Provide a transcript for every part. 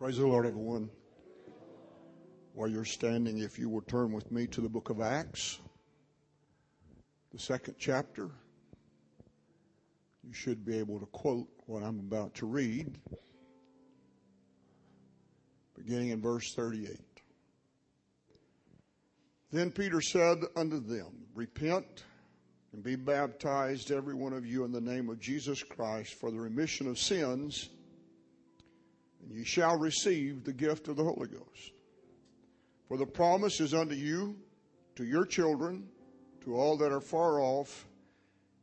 Praise the Lord, everyone. While you're standing, if you will turn with me to the book of Acts, the second chapter, you should be able to quote what I'm about to read, beginning in verse 38. Then Peter said unto them, Repent and be baptized, every one of you, in the name of Jesus Christ for the remission of sins and ye shall receive the gift of the Holy Ghost. For the promise is unto you, to your children, to all that are far off,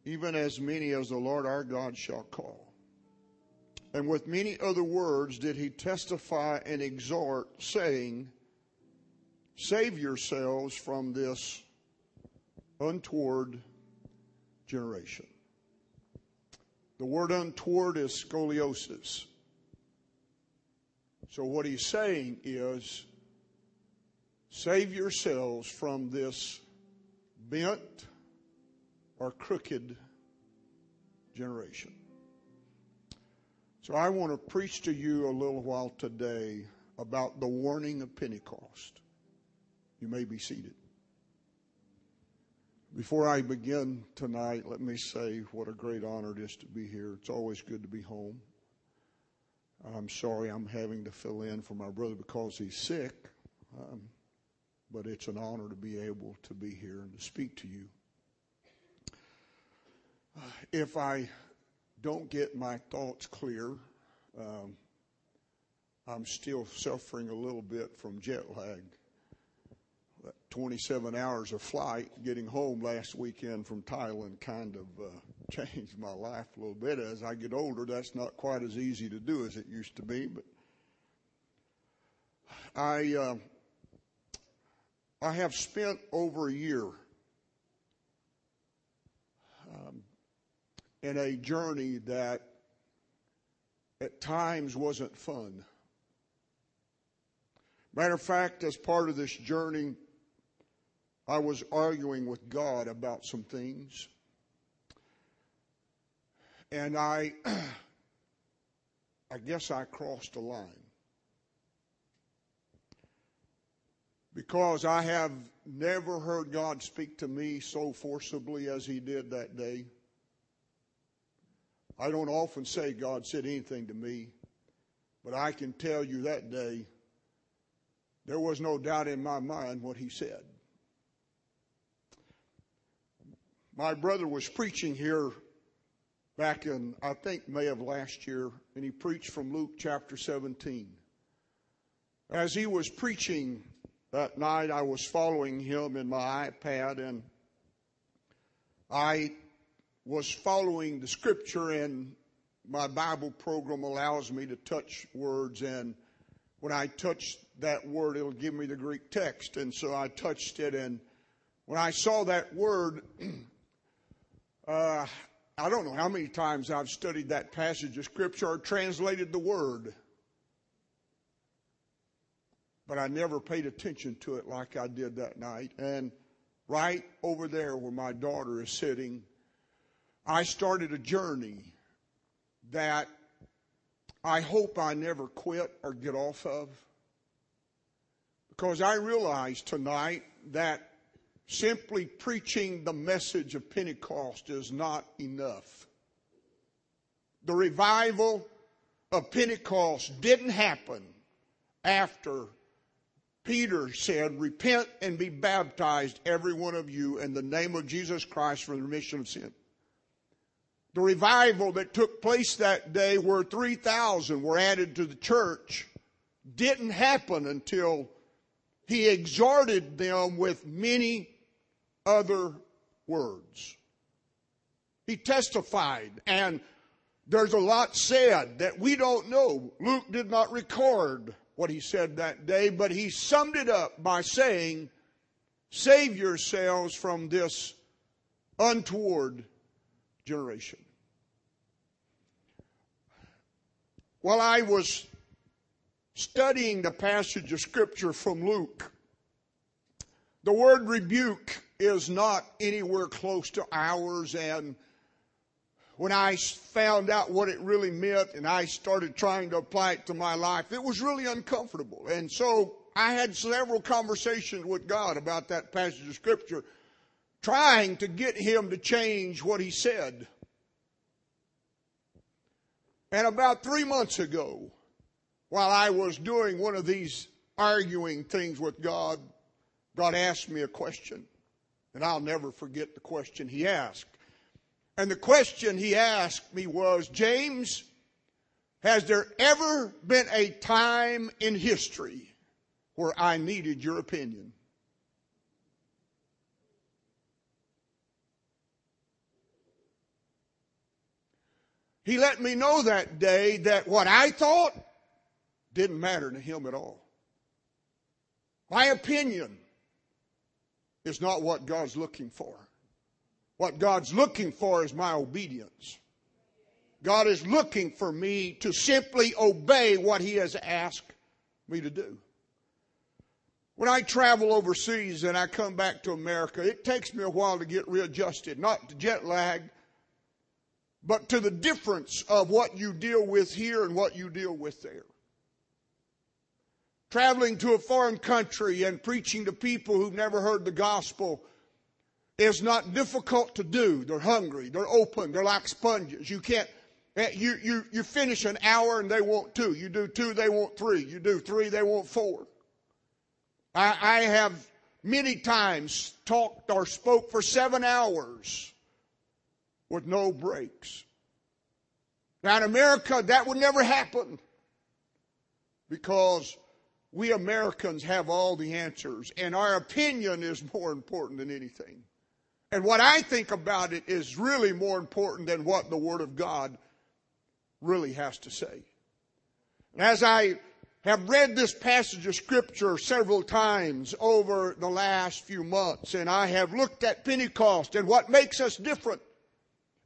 even as many as the Lord our God shall call. And with many other words did he testify and exhort, saying, Save yourselves from this untoward generation. The word untoward is scoliosis. So, what he's saying is save yourselves from this bent or crooked generation. So, I want to preach to you a little while today about the warning of Pentecost. You may be seated. Before I begin tonight, let me say what a great honor it is to be here. It's always good to be home. I'm sorry I'm having to fill in for my brother because he's sick, um, but it's an honor to be able to be here and to speak to you. Uh, if I don't get my thoughts clear, um, I'm still suffering a little bit from jet lag. 27 hours of flight getting home last weekend from Thailand kind of uh, changed my life a little bit. As I get older, that's not quite as easy to do as it used to be. But I uh, I have spent over a year um, in a journey that at times wasn't fun. Matter of fact, as part of this journey, I was arguing with God about some things. And I, I guess I crossed a line. Because I have never heard God speak to me so forcibly as He did that day. I don't often say God said anything to me, but I can tell you that day there was no doubt in my mind what He said. My brother was preaching here back in, I think, May of last year, and he preached from Luke chapter 17. As he was preaching that night, I was following him in my iPad, and I was following the scripture, and my Bible program allows me to touch words, and when I touch that word, it'll give me the Greek text. And so I touched it, and when I saw that word, Uh, I don't know how many times I've studied that passage of Scripture or translated the Word, but I never paid attention to it like I did that night. And right over there where my daughter is sitting, I started a journey that I hope I never quit or get off of. Because I realized tonight that simply preaching the message of Pentecost is not enough. The revival of Pentecost didn't happen after Peter said, Repent and be baptized, every one of you, in the name of Jesus Christ for the remission of sin. The revival that took place that day, where 3,000 were added to the church, didn't happen until he exhorted them with many other words. He testified, and there's a lot said that we don't know. Luke did not record what he said that day, but he summed it up by saying, Save yourselves from this untoward generation. While I was studying the passage of Scripture from Luke, the word rebuke is not anywhere close to ours. And when I found out what it really meant and I started trying to apply it to my life, it was really uncomfortable. And so I had several conversations with God about that passage of scripture, trying to get him to change what he said. And about three months ago, while I was doing one of these arguing things with God, God asked me a question. And I'll never forget the question he asked. And the question he asked me was, James, has there ever been a time in history where I needed your opinion? He let me know that day that what I thought didn't matter to him at all. My opinion is not what God's looking for. What God's looking for is my obedience. God is looking for me to simply obey what He has asked me to do. When I travel overseas and I come back to America, it takes me a while to get readjusted, not to jet lag, but to the difference of what you deal with here and what you deal with there. Traveling to a foreign country and preaching to people who've never heard the gospel is not difficult to do. They're hungry. They're open. They're like sponges. You can't, eh, you, you, you finish an hour and they want two. You do two, they want three. You do three, they want four. I, I have many times talked or spoke for seven hours with no breaks. Now in America, that would never happen because we Americans have all the answers and our opinion is more important than anything. And what I think about it is really more important than what the Word of God really has to say. And as I have read this passage of Scripture several times over the last few months, and I have looked at Pentecost and what makes us different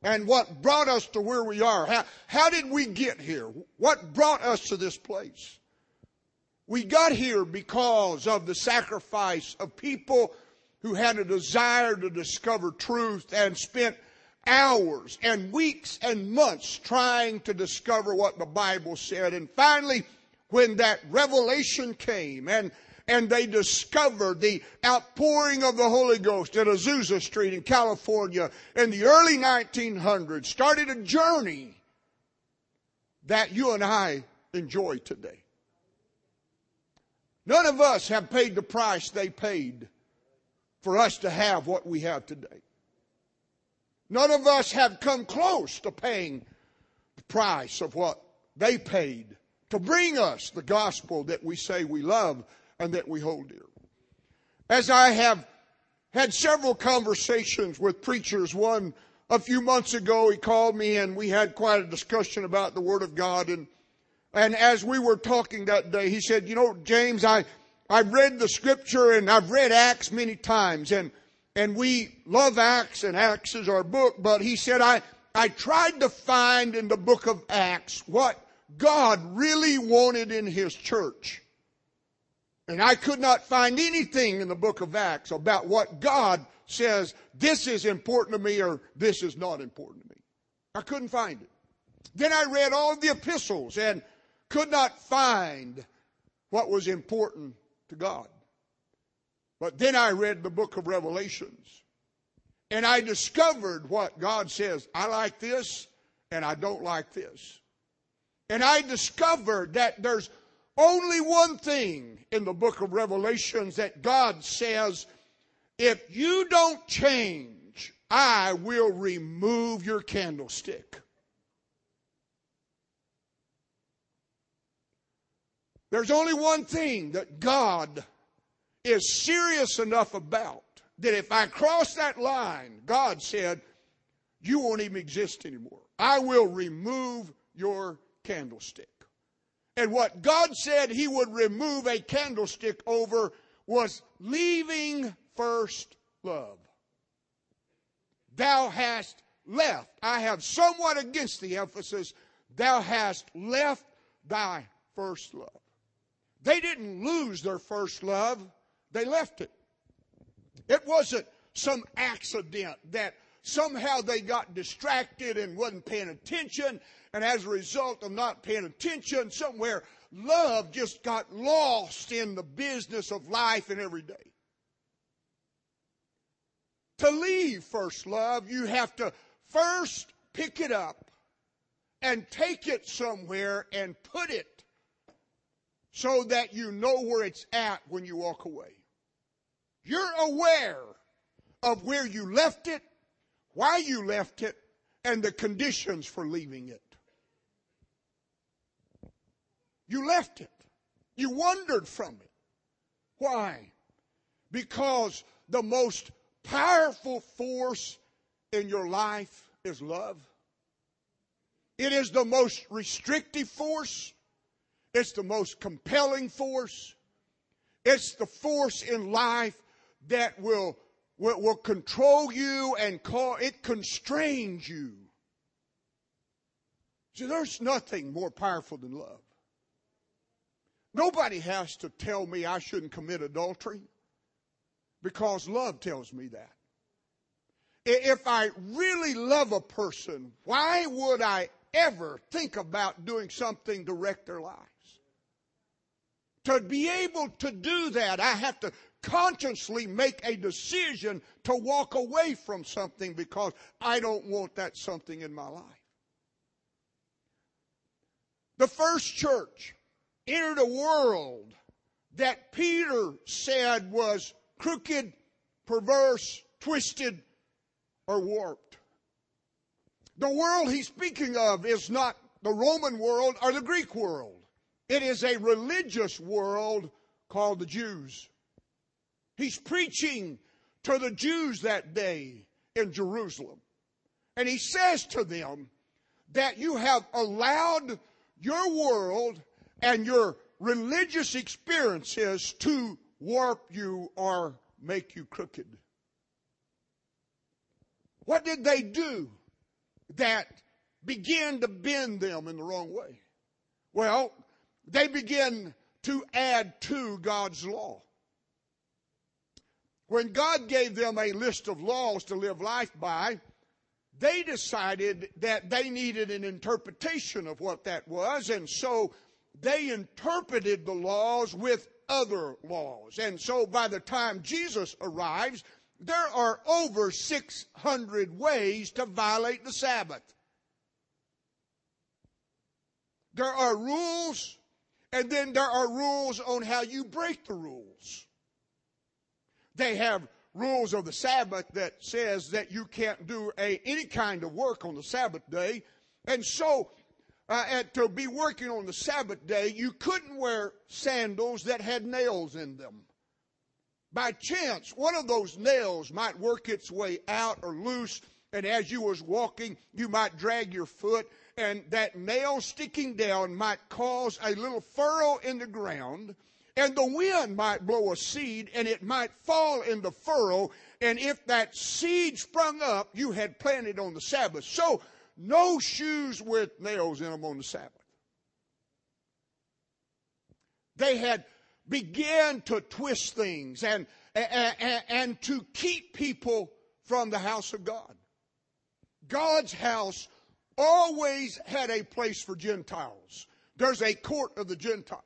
and what brought us to where we are. How, how did we get here? What brought us to this place? We got here because of the sacrifice of people who had a desire to discover truth and spent hours and weeks and months trying to discover what the Bible said. And finally, when that revelation came and and they discovered the outpouring of the Holy Ghost at Azusa Street in California in the early 1900s, started a journey that you and I enjoy today. None of us have paid the price they paid for us to have what we have today. None of us have come close to paying the price of what they paid to bring us the gospel that we say we love and that we hold dear. As I have had several conversations with preachers, one a few months ago, he called me and we had quite a discussion about the Word of God. And, and as we were talking that day, he said, you know, James, I, I've read the scripture and I've read Acts many times and, and we love Acts and Acts is our book, but he said, I, I tried to find in the book of Acts what God really wanted in his church. And I could not find anything in the book of Acts about what God says, this is important to me or this is not important to me. I couldn't find it. Then I read all the epistles and could not find what was important to God. But then I read the book of Revelations and I discovered what God says. I like this and I don't like this. And I discovered that there's only one thing in the book of Revelations that God says, if you don't change, I will remove your candlestick. There's only one thing that God is serious enough about that if I cross that line, God said, you won't even exist anymore. I will remove your candlestick. And what God said he would remove a candlestick over was leaving first love. Thou hast left. I have somewhat against the emphasis, thou hast left thy first love. They didn't lose their first love, they left it. It wasn't some accident that somehow they got distracted and wasn't paying attention. And as a result of not paying attention, somewhere love just got lost in the business of life and every day. To leave first love, you have to first pick it up and take it somewhere and put it so that you know where it's at when you walk away. You're aware of where you left it, why you left it, and the conditions for leaving it. You left it. You wandered from it. Why? Because the most powerful force in your life is love. It is the most restrictive force. It's the most compelling force. It's the force in life that will, will, will control you and call, it constrains you. See, there's nothing more powerful than love. Nobody has to tell me I shouldn't commit adultery because love tells me that. If I really love a person, why would I ever think about doing something to wreck their lives? To be able to do that, I have to consciously make a decision to walk away from something because I don't want that something in my life. The first church entered a world that Peter said was crooked, perverse, twisted, or warped. The world he's speaking of is not the Roman world or the Greek world. It is a religious world called the Jews. He's preaching to the Jews that day in Jerusalem. And he says to them that you have allowed your world and your religious experiences to warp you or make you crooked. What did they do that began to bend them in the wrong way? Well, they begin to add to God's law. When God gave them a list of laws to live life by, they decided that they needed an interpretation of what that was, and so they interpreted the laws with other laws. And so by the time Jesus arrives, there are over 600 ways to violate the Sabbath. There are rules, and then there are rules on how you break the rules. They have rules of the Sabbath that says that you can't do a, any kind of work on the Sabbath day. And so uh, and to be working on the Sabbath day, you couldn't wear sandals that had nails in them. By chance, one of those nails might work its way out or loose, and as you was walking, you might drag your foot, and that nail sticking down might cause a little furrow in the ground, and the wind might blow a seed, and it might fall in the furrow, and if that seed sprung up, you had planted on the Sabbath. So no shoes with nails in them on the Sabbath. They had began to twist things and, and, and to keep people from the house of God. God's house always had a place for Gentiles. There's a court of the Gentiles.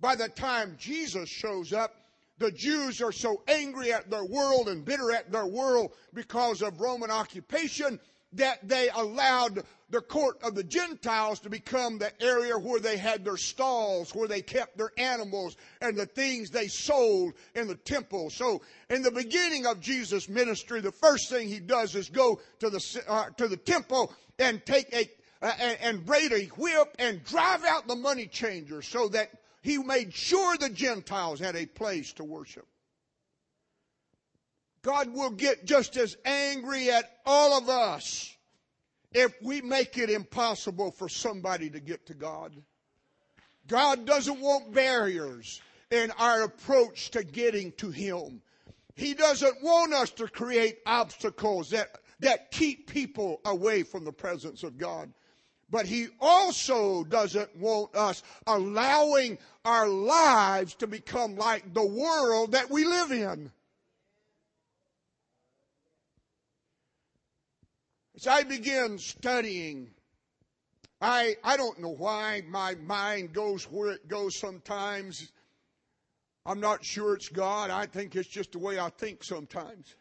By the time Jesus shows up, the Jews are so angry at their world and bitter at their world because of Roman occupation that they allowed the court of the Gentiles to become the area where they had their stalls, where they kept their animals and the things they sold in the temple. So in the beginning of Jesus' ministry, the first thing he does is go to the, uh, to the temple and take a, uh, and, and braid a whip and drive out the money changers so that he made sure the Gentiles had a place to worship. God will get just as angry at all of us if we make it impossible for somebody to get to God. God doesn't want barriers in our approach to getting to Him. He doesn't want us to create obstacles that, that keep people away from the presence of God. But He also doesn't want us allowing our lives to become like the world that we live in. As I began studying, I, I don't know why my mind goes where it goes sometimes. I'm not sure it's God. I think it's just the way I think sometimes.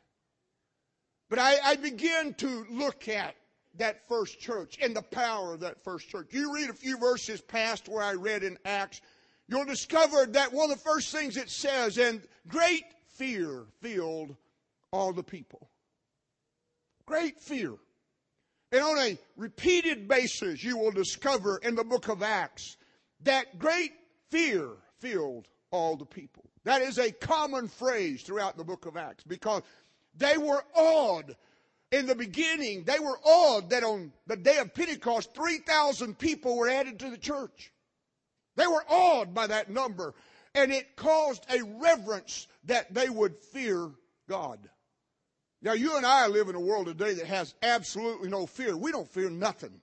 But I, I begin to look at that first church and the power of that first church. You read a few verses past where I read in Acts, you'll discover that one of the first things it says, and great fear filled all the people. Great fear. And on a repeated basis, you will discover in the book of Acts that great fear filled all the people. That is a common phrase throughout the book of Acts because they were awed in the beginning, they were awed that on the day of Pentecost, 3,000 people were added to the church. They were awed by that number, and it caused a reverence that they would fear God. Now, you and I live in a world today that has absolutely no fear. We don't fear nothing.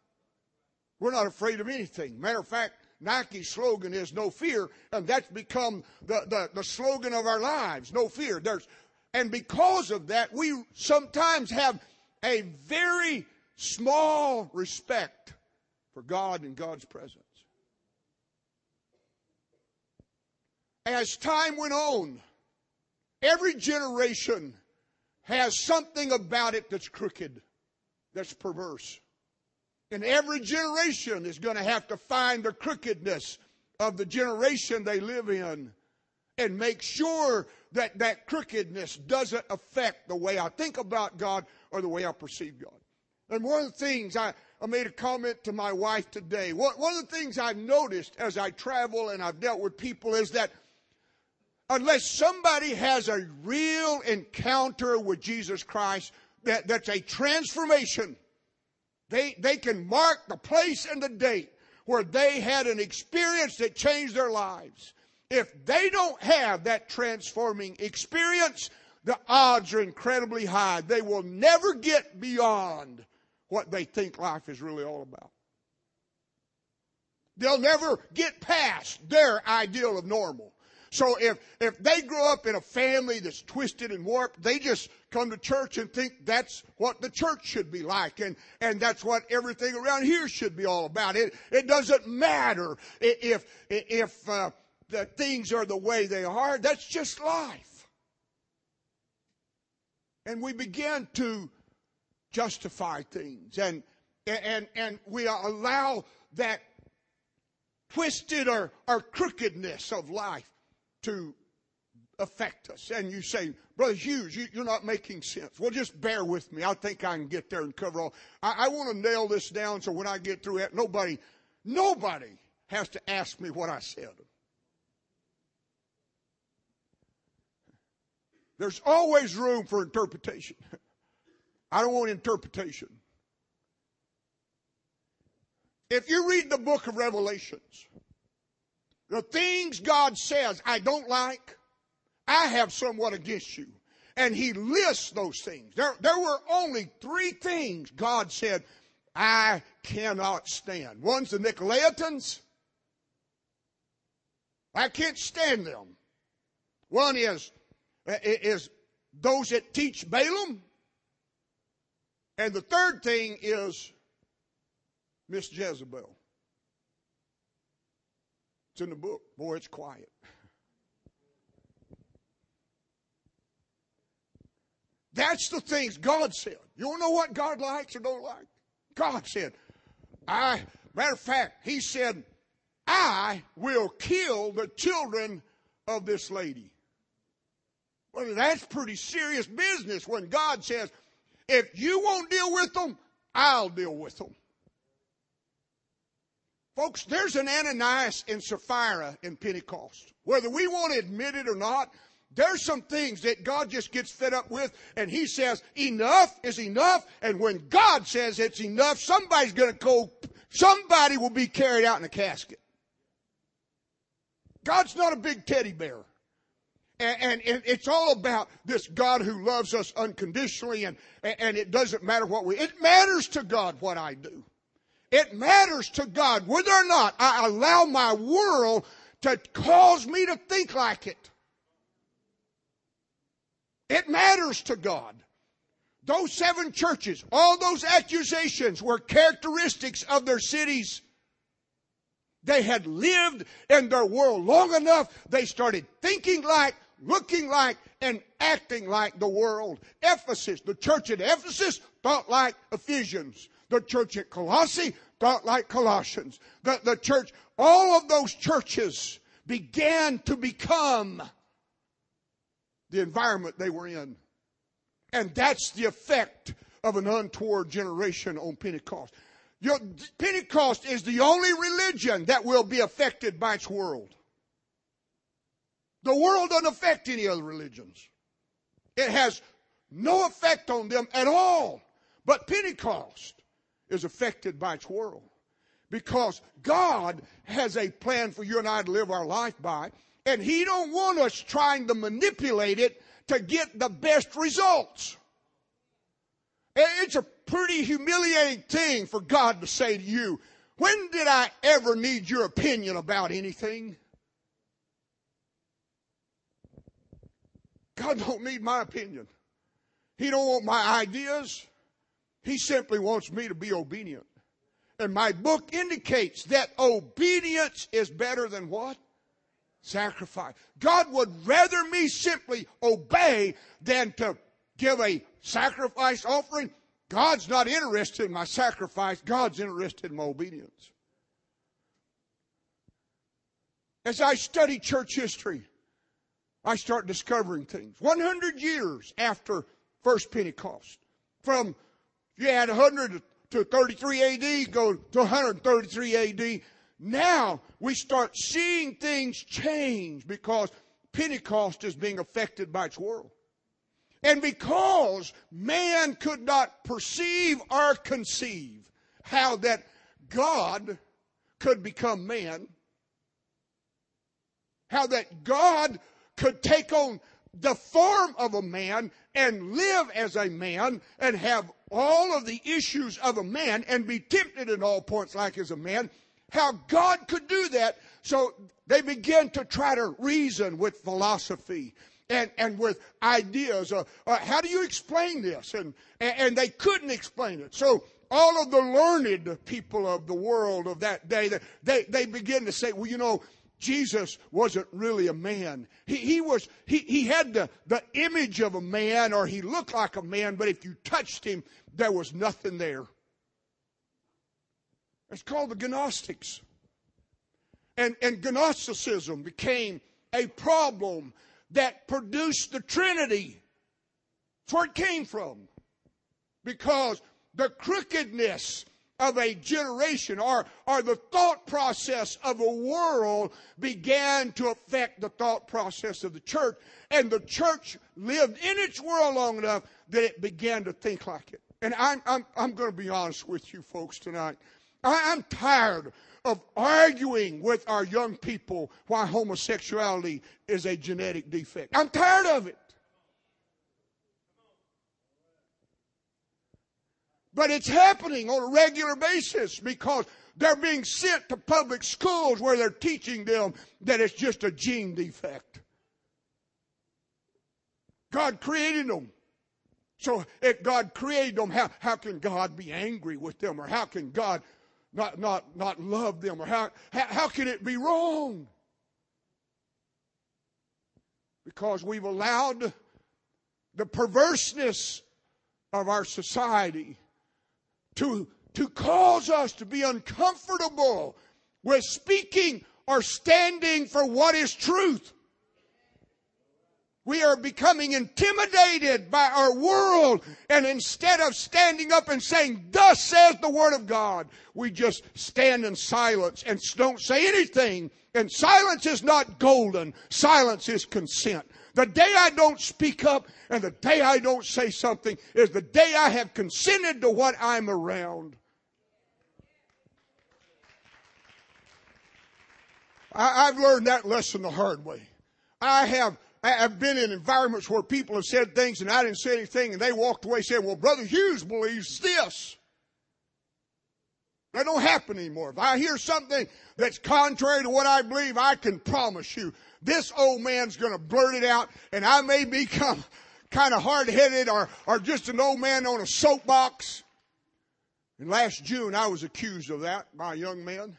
We're not afraid of anything. Matter of fact, Nike's slogan is no fear, and that's become the, the, the slogan of our lives. No fear. There's, and because of that, we sometimes have a very small respect for God and God's presence. As time went on, every generation has something about it that's crooked, that's perverse. And every generation is going to have to find the crookedness of the generation they live in and make sure that that crookedness doesn't affect the way I think about God or the way I perceive God. And one of the things I, I made a comment to my wife today. One, one of the things I've noticed as I travel and I've dealt with people is that unless somebody has a real encounter with Jesus Christ, that, that's a transformation, they, they can mark the place and the date where they had an experience that changed their lives. If they don't have that transforming experience, the odds are incredibly high. They will never get beyond what they think life is really all about. They'll never get past their ideal of normal. So if, if they grow up in a family that's twisted and warped, they just come to church and think that's what the church should be like and, and that's what everything around here should be all about. It, it doesn't matter if, if, uh, that things are the way they are. That's just life. And we begin to justify things and, and, and we allow that twisted or, or crookedness of life to affect us. And you say, Brother Hughes, you, are not making sense. Well, just bear with me. I think I can get there and cover all. I, I want to nail this down so when I get through it, nobody, nobody has to ask me what I said. There's always room for interpretation. I don't want interpretation. If you read the book of Revelations, the things God says I don't like, I have somewhat against you. And he lists those things. There, there were only three things God said I cannot stand. One's the Nicolaitans. I can't stand them. One is is those that teach Balaam. And the third thing is Miss Jezebel. It's in the book. Boy, it's quiet. That's the things God said. You don't know what God likes or don't like? God said, I, matter of fact, He said, I will kill the children of this lady. Well, that's pretty serious business when God says, if you won't deal with them, I'll deal with them. Folks, there's an Ananias and Sapphira in Pentecost. Whether we want to admit it or not, there's some things that God just gets fed up with, and He says, enough is enough. And when God says it's enough, somebody's going to go, somebody will be carried out in a casket. God's not a big teddy bear. And, and, it's all about this God who loves us unconditionally, and, and it doesn't matter what we, it matters to God what I do. It matters to God whether or not I allow my world to cause me to think like it. It matters to God. those seven churches, all those accusations were characteristics of their cities. They had lived in their world long enough, they started thinking like, looking like, and acting like the world. Ephesus, the church at Ephesus thought like Ephesians. The church at Colossae thought like Colossians. The, the church, all of those churches began to become the environment they were in. And that's the effect of an untoward generation on Pentecost. Your, Pentecost is the only religion that will be affected by its world. The world doesn't affect any other religions. It has no effect on them at all. But Pentecost is affected by its world. Because God has a plan for you and I to live our life by, and He don't want us trying to manipulate it to get the best results. It's a pretty humiliating thing for God to say to you, when did I ever need your opinion about anything? God don't need my opinion. He don't want my ideas. He simply wants me to be obedient. And my book indicates that obedience is better than what? Sacrifice. God would rather me simply obey than to give a sacrifice offering. God's not interested in my sacrifice. God's interested in my obedience. As I study church history, I start discovering things. 100 years after First Pentecost, from you had 100 to 33 AD, go to 133 AD. Now we start seeing things change because Pentecost is being affected by its world. And because man could not perceive or conceive how that God could become man, how that God could take on the form of a man and live as a man and have all of the issues of a man and be tempted in all points like as a man, how God could do that. So they began to try to reason with philosophy and, and with ideas. Uh, uh, how do you explain this? And, and they couldn't explain it. So all of the learned people of the world of that day, they, they begin to say, well, you know, Jesus wasn't really a man. He, he was, he, he had the, the image of a man or he looked like a man, but if you touched him, there was nothing there. It's called the Gnostics. And, and Gnosticism became a problem that produced the Trinity. That's where it came from. Because the crookedness of a generation or, or the thought process of a world began to affect the thought process of the church. And the church lived in its world long enough that it began to think like it. And I'm, I'm, I'm going to be honest with you folks tonight. I, I'm tired of arguing with our young people why homosexuality is a genetic defect. I'm tired of it. But it's happening on a regular basis because they're being sent to public schools where they're teaching them that it's just a gene defect. God created them. So if God created them, how, how can God be angry with them? Or how can God not, not, not love them? Or how, how, how can it be wrong? Because we've allowed the perverseness of our society to, to cause us to be uncomfortable with speaking or standing for what is truth. We are becoming intimidated by our world, and instead of standing up and saying, Thus says the Word of God, we just stand in silence and don't say anything. And silence is not golden, silence is consent. The day I don't speak up and the day I don't say something is the day I have consented to what I'm around. I, have learned that lesson the hard way. I have I've been in environments where people have said things and I didn't say anything and they walked away saying, well, Brother Hughes believes this. That don't happen anymore. If I hear something that's contrary to what I believe, I can promise you this old man's going to blurt it out and I may become kind of hard headed or, or just an old man on a soapbox. And last June, I was accused of that by a young man.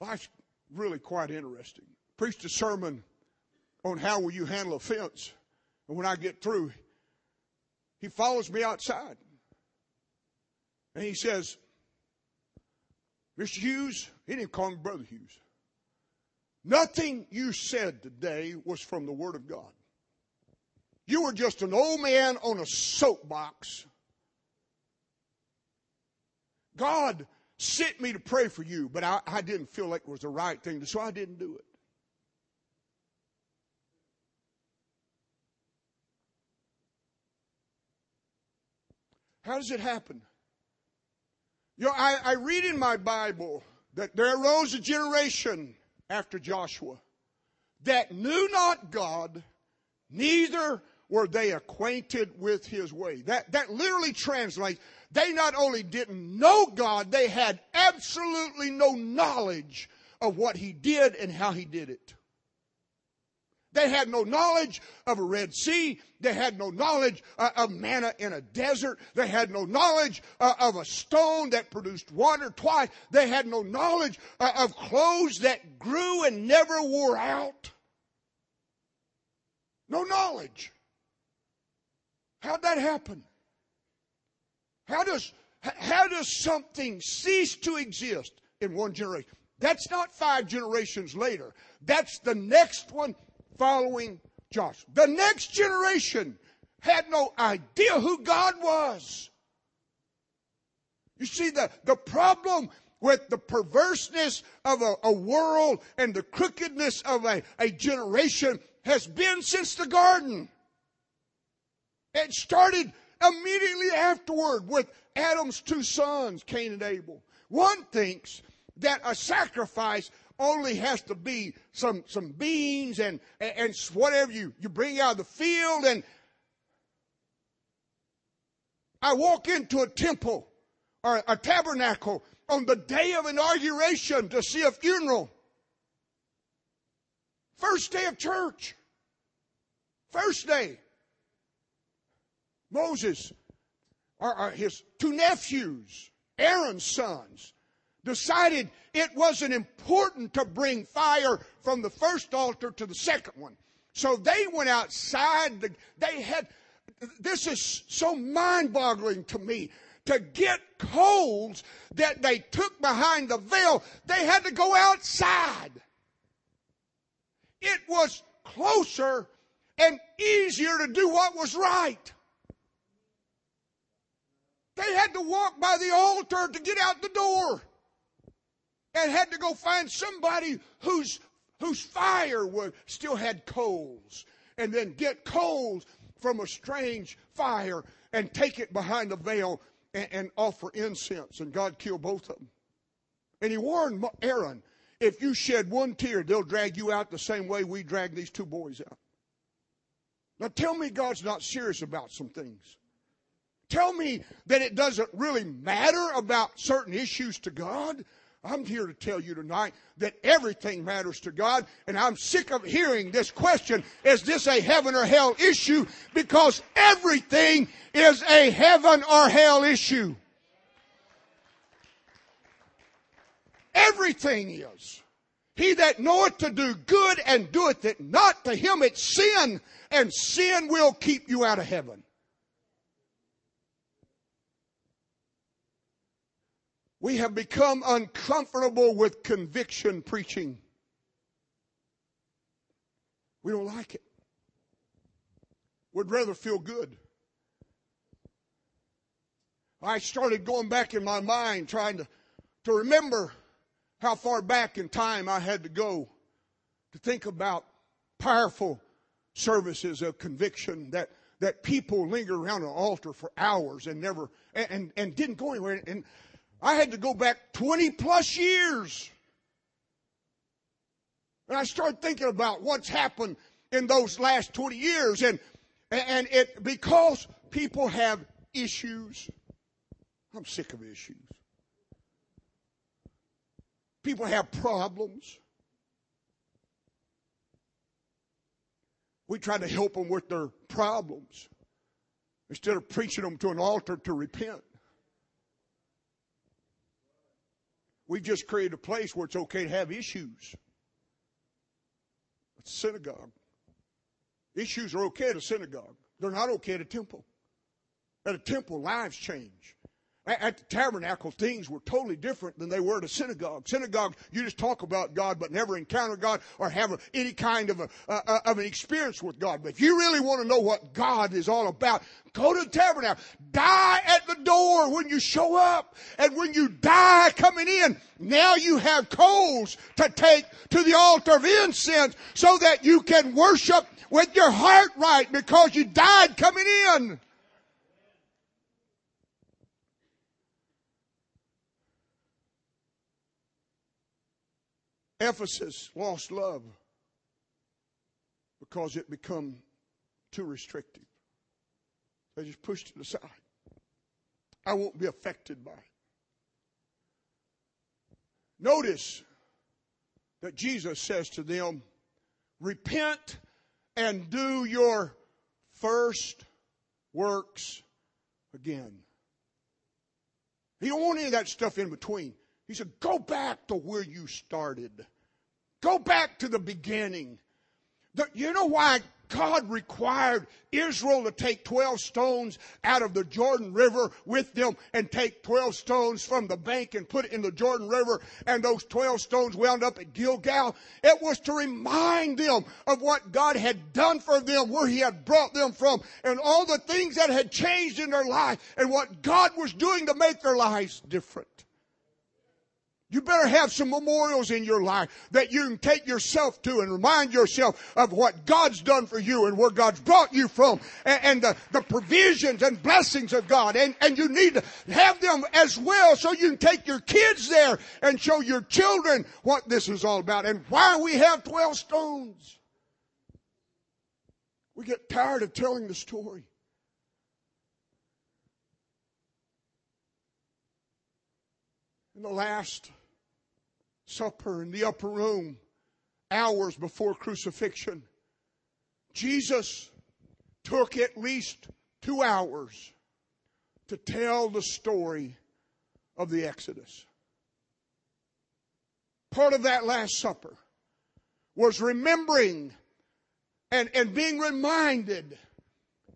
Life's really quite interesting. Preached a sermon on how will you handle offense. And when I get through, he follows me outside. And he says, Mr. Hughes, he didn't call me Brother Hughes. Nothing you said today was from the Word of God. You were just an old man on a soapbox. God sent me to pray for you, but I, I didn't feel like it was the right thing, so I didn't do it. How does it happen? You know, I, I read in my Bible that there arose a generation after Joshua that knew not God, neither were they acquainted with his way. That, that literally translates, they not only didn't know God, they had absolutely no knowledge of what he did and how he did it. They had no knowledge of a Red Sea. They had no knowledge uh, of manna in a desert. They had no knowledge uh, of a stone that produced water twice. They had no knowledge uh, of clothes that grew and never wore out. No knowledge. How'd that happen? How does, how does something cease to exist in one generation? That's not five generations later. That's the next one following Joshua. The next generation had no idea who God was. You see, the, the problem with the perverseness of a, a world and the crookedness of a, a generation has been since the garden. It started immediately afterward with Adam's two sons, Cain and Abel. One thinks that a sacrifice only has to be some, some beans and, and, whatever you, you bring out of the field. And I walk into a temple or a tabernacle on the day of inauguration to see a funeral. First day of church. First day. Moses, or, or his two nephews, Aaron's sons, decided it wasn't important to bring fire from the first altar to the second one. So they went outside. They had, this is so mind boggling to me. To get coals that they took behind the veil, they had to go outside. It was closer and easier to do what was right. They had to walk by the altar to get out the door and had to go find somebody whose, whose fire would, still had coals and then get coals from a strange fire and take it behind the veil and, and offer incense. And God killed both of them. And he warned Aaron, if you shed one tear, they'll drag you out the same way we drag these two boys out. Now tell me God's not serious about some things. Tell me that it doesn't really matter about certain issues to God. I'm here to tell you tonight that everything matters to God, and I'm sick of hearing this question is this a heaven or hell issue? Because everything is a heaven or hell issue. Everything is. He that knoweth to do good and doeth it not to him it's sin, and sin will keep you out of heaven. We have become uncomfortable with conviction preaching. We don't like it. We'd rather feel good. I started going back in my mind trying to, to remember how far back in time I had to go to think about powerful services of conviction that, that people linger around an altar for hours and never, and, and, and didn't go anywhere. And I had to go back 20 plus years. And I started thinking about what's happened in those last 20 years and and it because people have issues. I'm sick of issues. People have problems. We try to help them with their problems instead of preaching them to an altar to repent. We've just created a place where it's okay to have issues. It's a synagogue. Issues are okay at a synagogue. They're not okay at a temple. At a temple, lives change. At the tabernacle, things were totally different than they were at a synagogue. Synagogue, you just talk about God, but never encounter God or have any kind of a, uh, of an experience with God. But if you really want to know what God is all about, go to the tabernacle. Die at the door when you show up, and when you die coming in, now you have coals to take to the altar of incense, so that you can worship with your heart right because you died coming in. Ephesus lost love because it become too restrictive. They just pushed it aside. I won't be affected by it. Notice that Jesus says to them, Repent and do your first works again. He don't want any of that stuff in between. He said, Go back to where you started. Go back to the beginning. The, you know why God required Israel to take 12 stones out of the Jordan River with them and take 12 stones from the bank and put it in the Jordan River and those 12 stones wound up at Gilgal. It was to remind them of what God had done for them, where He had brought them from and all the things that had changed in their life and what God was doing to make their lives different. You better have some memorials in your life that you can take yourself to and remind yourself of what God's done for you and where God's brought you from and, and the, the provisions and blessings of God. And, and you need to have them as well so you can take your kids there and show your children what this is all about and why we have 12 stones. We get tired of telling the story. In the last supper in the upper room, hours before crucifixion, Jesus took at least two hours to tell the story of the Exodus. Part of that Last Supper was remembering and, and being reminded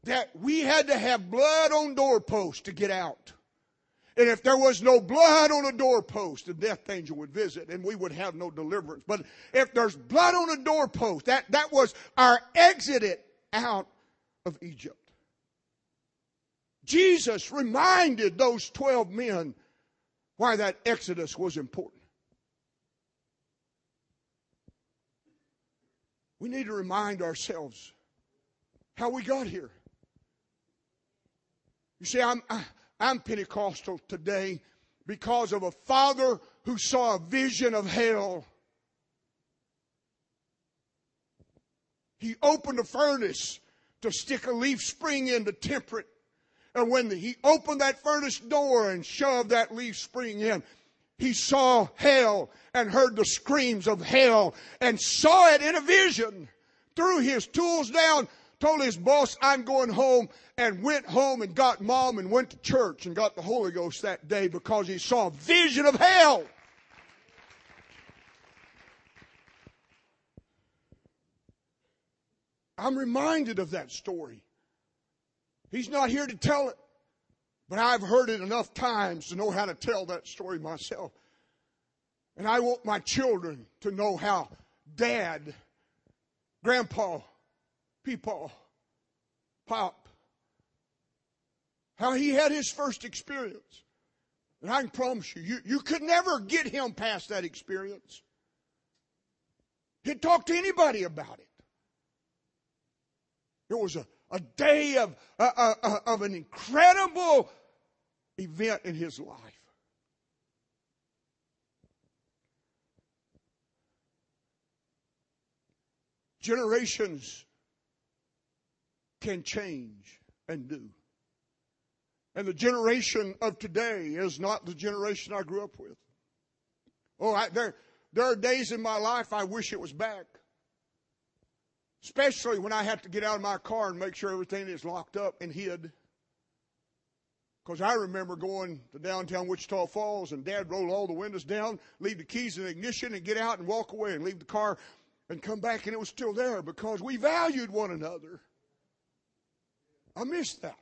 that we had to have blood on doorposts to get out. And if there was no blood on a doorpost, the death angel would visit and we would have no deliverance. But if there's blood on a doorpost, that, that was our exit out of Egypt. Jesus reminded those 12 men why that exodus was important. We need to remind ourselves how we got here. You see, I'm, I'm Pentecostal today because of a father who saw a vision of hell. He opened a furnace to stick a leaf spring in to temper it. And when he opened that furnace door and shoved that leaf spring in, he saw hell and heard the screams of hell and saw it in a vision. Threw his tools down, told his boss, I'm going home, and went home and got mom and went to church and got the Holy Ghost that day because he saw a vision of hell. I'm reminded of that story. He's not here to tell it, but I've heard it enough times to know how to tell that story myself. And I want my children to know how dad, grandpa, people, Pop, how he had his first experience. And I can promise you, you, you could never get him past that experience. He'd talk to anybody about it. It was a, a day of, of an incredible event in his life. Generations can change and do. And the generation of today is not the generation I grew up with. Oh, I, there, there are days in my life I wish it was back. Especially when I have to get out of my car and make sure everything is locked up and hid. Because I remember going to downtown Wichita Falls and Dad rolled all the windows down, leave the keys in the ignition and get out and walk away and leave the car and come back and it was still there because we valued one another. I missed that.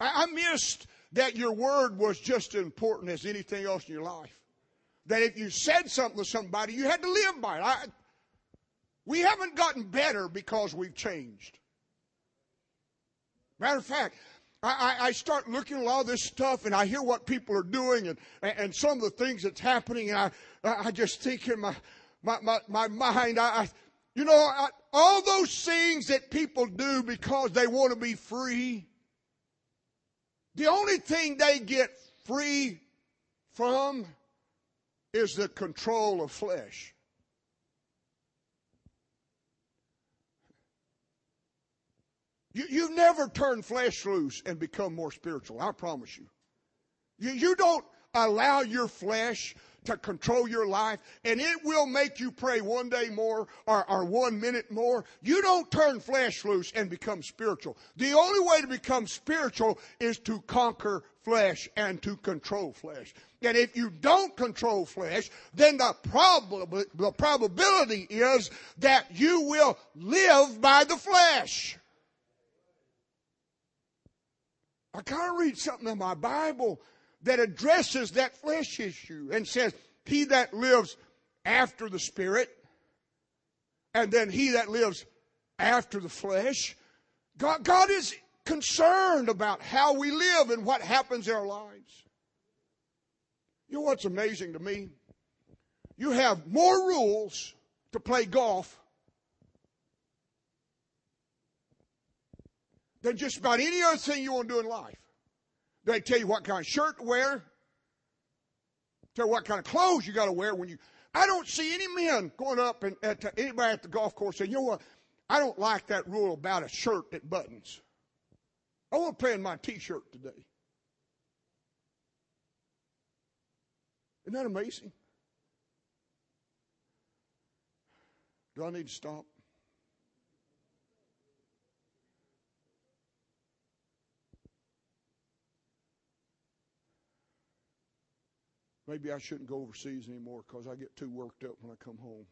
I, I missed that your word was just as important as anything else in your life. That if you said something to somebody, you had to live by it. I, we haven't gotten better because we've changed. Matter of fact, I, I, start looking at all this stuff and I hear what people are doing and, and some of the things that's happening and I, I just think in my, my, my, my mind, I, I you know, I, all those things that people do because they want to be free, the only thing they get free from is the control of flesh. You, you never turn flesh loose and become more spiritual. I promise you. You, you don't allow your flesh to control your life and it will make you pray one day more or, or, one minute more. You don't turn flesh loose and become spiritual. The only way to become spiritual is to conquer flesh and to control flesh. And if you don't control flesh, then the, prob- the probability is that you will live by the flesh. I gotta read something in my Bible that addresses that flesh issue and says, He that lives after the Spirit, and then he that lives after the flesh. God, God is concerned about how we live and what happens in our lives. You know what's amazing to me? You have more rules to play golf than just about any other thing you want to do in life. They tell you what kind of shirt to wear, tell you what kind of clothes you got to wear when you. I don't see any men going up and at anybody at the golf course saying, "You know what? I don't like that rule about a shirt that buttons. I want to play in my T-shirt today." Isn't that amazing? Do I need to stop? Maybe I shouldn't go overseas anymore because I get too worked up when I come home.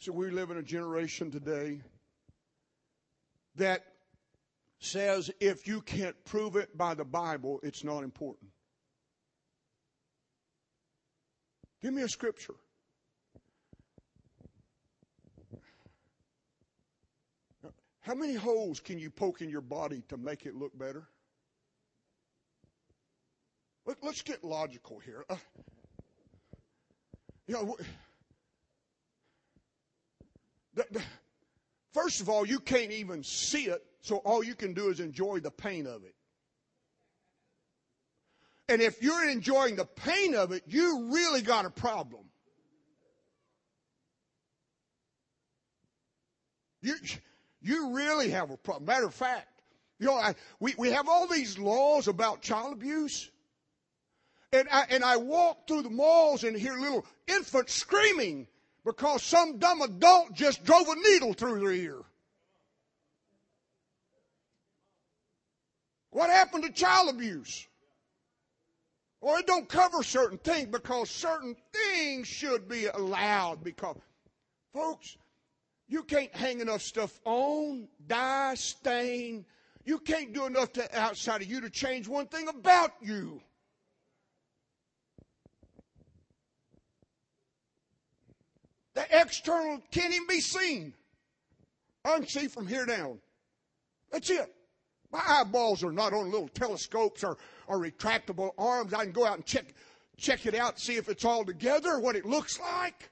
So we live in a generation today that says if you can't prove it by the Bible, it's not important. Give me a scripture. How many holes can you poke in your body to make it look better? Let, us get logical here. Uh, you know, the, the, first of all, you can't even see it, so all you can do is enjoy the pain of it. And if you're enjoying the pain of it, you really got a problem. You, you really have a problem. Matter of fact, you know, I, we, we have all these laws about child abuse. And I, and I walk through the malls and hear little infants screaming because some dumb adult just drove a needle through their ear. What happened to child abuse? Or it don't cover certain things because certain things should be allowed because, folks, you can't hang enough stuff on, dye, stain. You can't do enough to outside of you to change one thing about you. The external can't even be seen. I can see from here down. That's it. My eyeballs are not on little telescopes or, or retractable arms. I can go out and check, check it out, see if it's all together, what it looks like.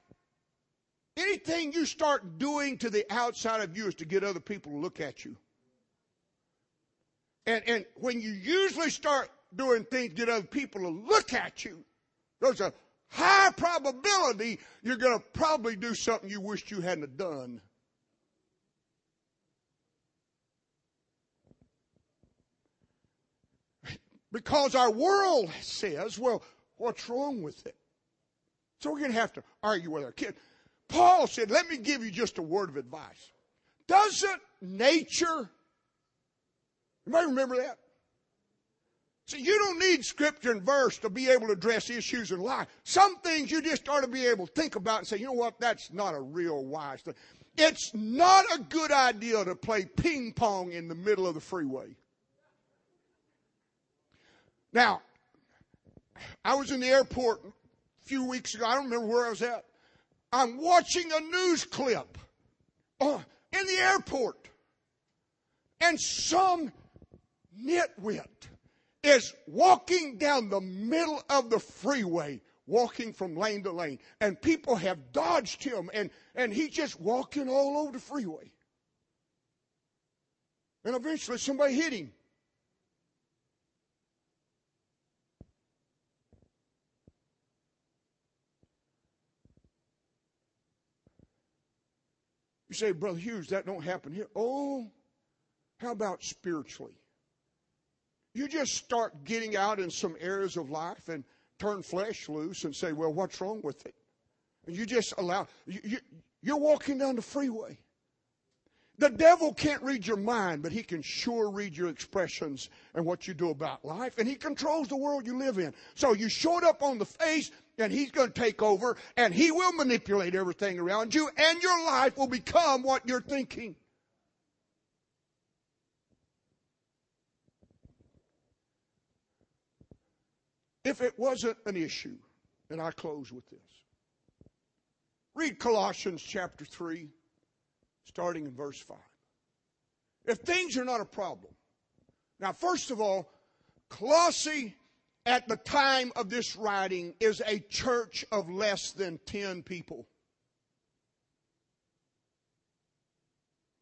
Anything you start doing to the outside of you is to get other people to look at you. And, and when you usually start doing things to get other people to look at you, there's a high probability you're going to probably do something you wished you hadn't done. Because our world says, well, What's wrong with it? So we're going to have to argue with our kid. Paul said, let me give you just a word of advice. Doesn't nature, anybody remember that? See, you don't need scripture and verse to be able to address issues in life. Some things you just ought to be able to think about and say, you know what, that's not a real wise thing. It's not a good idea to play ping pong in the middle of the freeway. Now, I was in the airport a few weeks ago. I don't remember where I was at. I'm watching a news clip uh, in the airport. And some nitwit is walking down the middle of the freeway, walking from lane to lane. And people have dodged him, and, and he's just walking all over the freeway. And eventually somebody hit him. You say, Brother Hughes, that don't happen here. Oh, how about spiritually? You just start getting out in some areas of life and turn flesh loose and say, well, what's wrong with it? And you just allow, you, you, you're walking down the freeway. The devil can't read your mind, but he can sure read your expressions and what you do about life. And he controls the world you live in. So you showed up on the face and he's going to take over and he will manipulate everything around you and your life will become what you're thinking. If it wasn't an issue, and I close with this. Read Colossians chapter 3, starting in verse 5. If things are not a problem, now, first of all, Colossae at the time of this writing is a church of less than 10 people.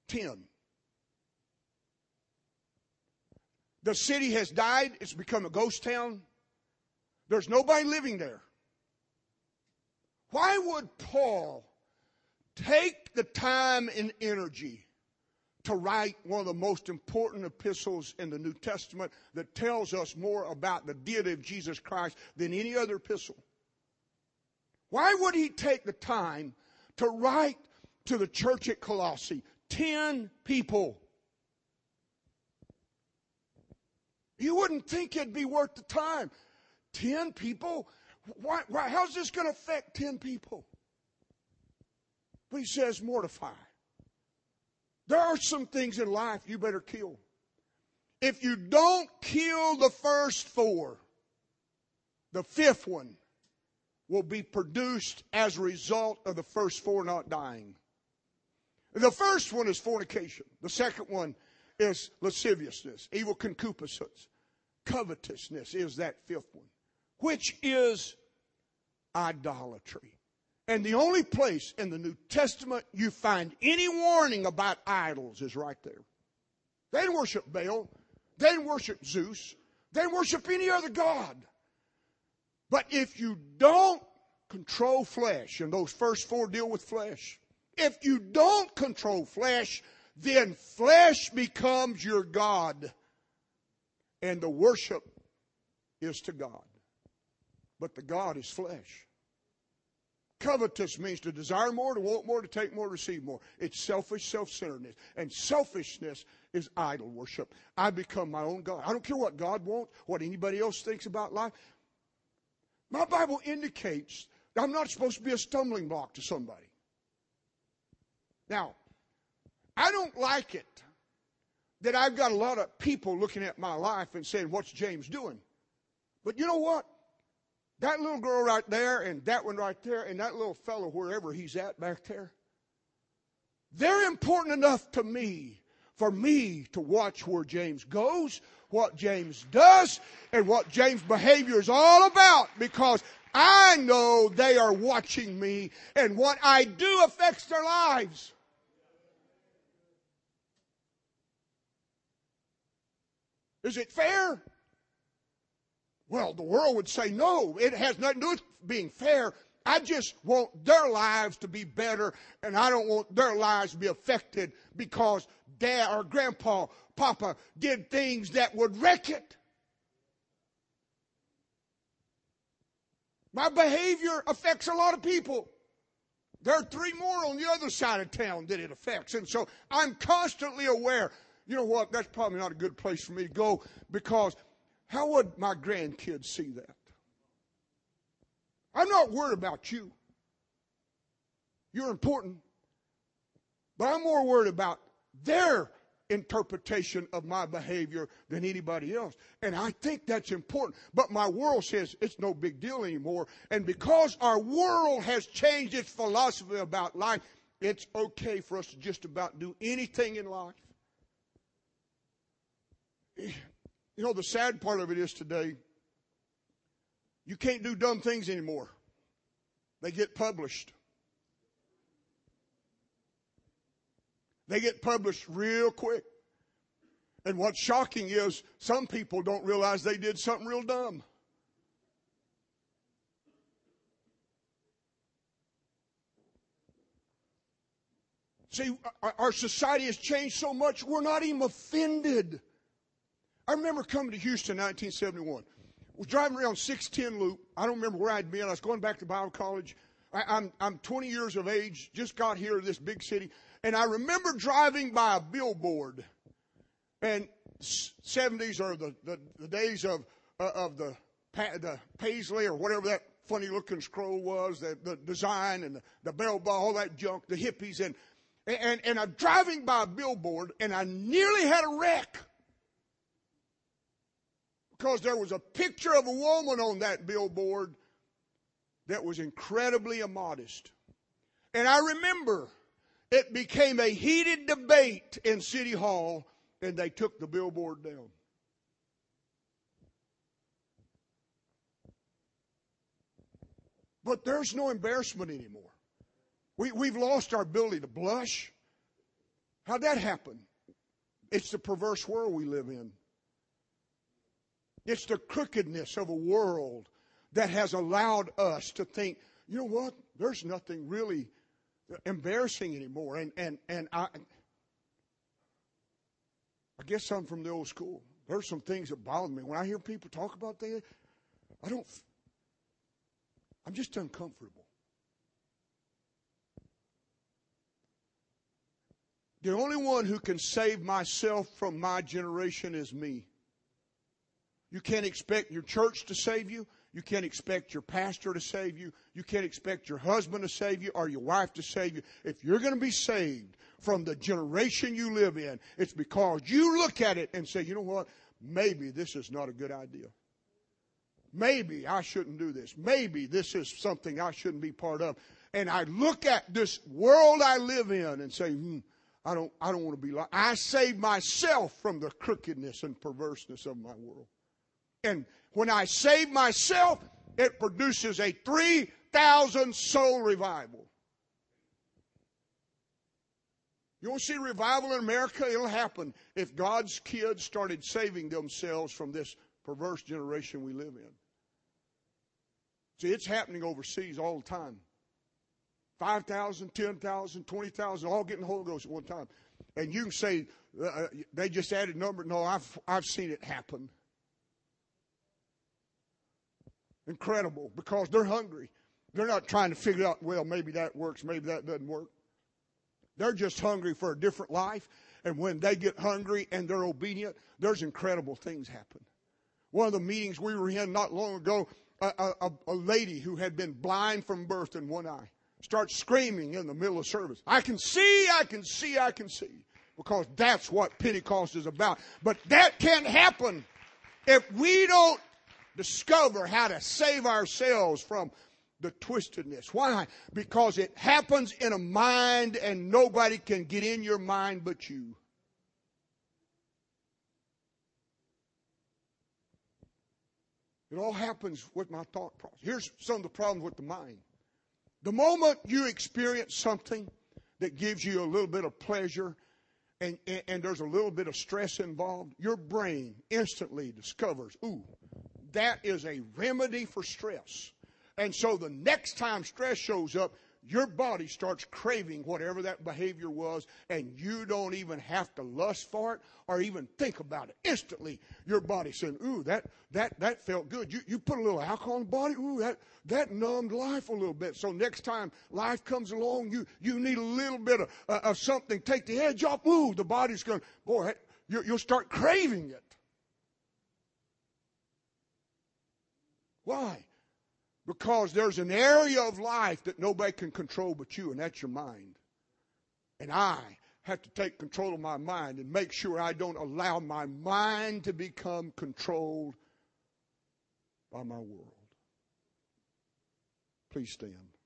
10. The city has died, it's become a ghost town. There's nobody living there. Why would Paul take the time and energy to write one of the most important epistles in the New Testament that tells us more about the deity of Jesus Christ than any other epistle. Why would he take the time to write to the church at Colossae? Ten people. You wouldn't think it'd be worth the time. Ten people? Why, why, how's this going to affect ten people? But he says, mortify. There are some things in life you better kill. If you don't kill the first four, the fifth one will be produced as a result of the first four not dying. The first one is fornication. The second one is lasciviousness, evil concupiscence. Covetousness is that fifth one, which is idolatry. And the only place in the New Testament you find any warning about idols is right there. They didn't worship Baal. They didn't worship Zeus. They didn't worship any other God. But if you don't control flesh, and those first four deal with flesh, if you don't control flesh, then flesh becomes your God. And the worship is to God. But the God is flesh. Covetous means to desire more, to want more, to take more, to receive more. It's selfish self-centeredness. And selfishness is idol worship. I become my own God. I don't care what God wants, what anybody else thinks about life. My Bible indicates I'm not supposed to be a stumbling block to somebody. Now, I don't like it that I've got a lot of people looking at my life and saying, What's James doing? But you know what? That little girl right there, and that one right there, and that little fellow wherever he's at back there, they're important enough to me for me to watch where James goes, what James does, and what James' behavior is all about because I know they are watching me and what I do affects their lives. Is it fair? Well, the world would say, no, it has nothing to do with being fair. I just want their lives to be better, and I don't want their lives to be affected because dad or grandpa, papa did things that would wreck it. My behavior affects a lot of people. There are three more on the other side of town that it affects. And so I'm constantly aware. You know what? That's probably not a good place for me to go because how would my grandkids see that? I'm not worried about you. You're important. But I'm more worried about their interpretation of my behavior than anybody else. And I think that's important. But my world says it's no big deal anymore. And because our world has changed its philosophy about life, it's okay for us to just about do anything in life. You know, the sad part of it is today, you can't do dumb things anymore. They get published. They get published real quick. And what's shocking is some people don't realize they did something real dumb. See, our society has changed so much, we're not even offended. I remember coming to Houston in 1971. was driving around 610 Loop. I don't remember where I'd been. I was going back to Bible college. I, I'm, I'm 20 years of age, just got here to this big city. And I remember driving by a billboard, and 70s are the, the, the days of, uh, of the, the Paisley or whatever that funny looking scroll was, the, the design and the, the bell bar, all that junk, the hippies. And, and, and I'm driving by a billboard, and I nearly had a wreck because there was a picture of a woman on that billboard that was incredibly immodest. And I remember it became a heated debate in City Hall, and they took the billboard down. But there's no embarrassment anymore. We, we've lost our ability to blush. How'd that happen? It's the perverse world we live in. It's the crookedness of a world that has allowed us to think, you know what? There's nothing really embarrassing anymore. And, and, and I, I guess I'm from the old school. There's some things that bother me. When I hear people talk about that, I don't, I'm just uncomfortable. The only one who can save myself from my generation is me. You can't expect your church to save you. You can't expect your pastor to save you. You can't expect your husband to save you or your wife to save you. If you're going to be saved from the generation you live in, it's because you look at it and say, you know what? Maybe this is not a good idea. Maybe I shouldn't do this. Maybe this is something I shouldn't be part of. And I look at this world I live in and say, hmm, I don't, I don't want to be like, I save myself from the crookedness and perverseness of my world. And when I save myself, it produces a 3,000 soul revival. You want to see revival in America? It'll happen if God's kids started saving themselves from this perverse generation we live in. See, it's happening overseas all the time. 5,000, 10,000, 20,000, all getting Holy Ghost at one time. And you can say, uh, uh they just added number. No, I've, I've seen it happen. Incredible because they're hungry. They're not trying to figure out, well, maybe that works, maybe that doesn't work. They're just hungry for a different life. And when they get hungry and they're obedient, there's incredible things happen. One of the meetings we were in not long ago, a, a, a lady who had been blind from birth in one eye starts screaming in the middle of service. I can see, I can see, I can see. Because that's what Pentecost is about. But that can't happen if we don't discover how to save ourselves from the twistedness. Why? Because it happens in a mind and nobody can get in your mind but you. It all happens with my thought process. Here's some of the problems with the mind. The moment you experience something that gives you a little bit of pleasure and, and, and there's a little bit of stress involved, your brain instantly discovers, ooh, that is a remedy for stress. And so the next time stress shows up, your body starts craving whatever that behavior was, and you don't even have to lust for it or even think about it. Instantly, your body saying, "Ooh, that that that felt good." You you put a little alcohol in the body, ooh, that that numbed life a little bit. So next time life comes along, you you need a little bit of uh, of something, take the edge off. Ooh, the body's going, boy, you, you'll start craving it. Why? Because there's an area of life that nobody can control but you, and that's your mind. And I have to take control of my mind and make sure I don't allow my mind to become controlled by my world. Please stand.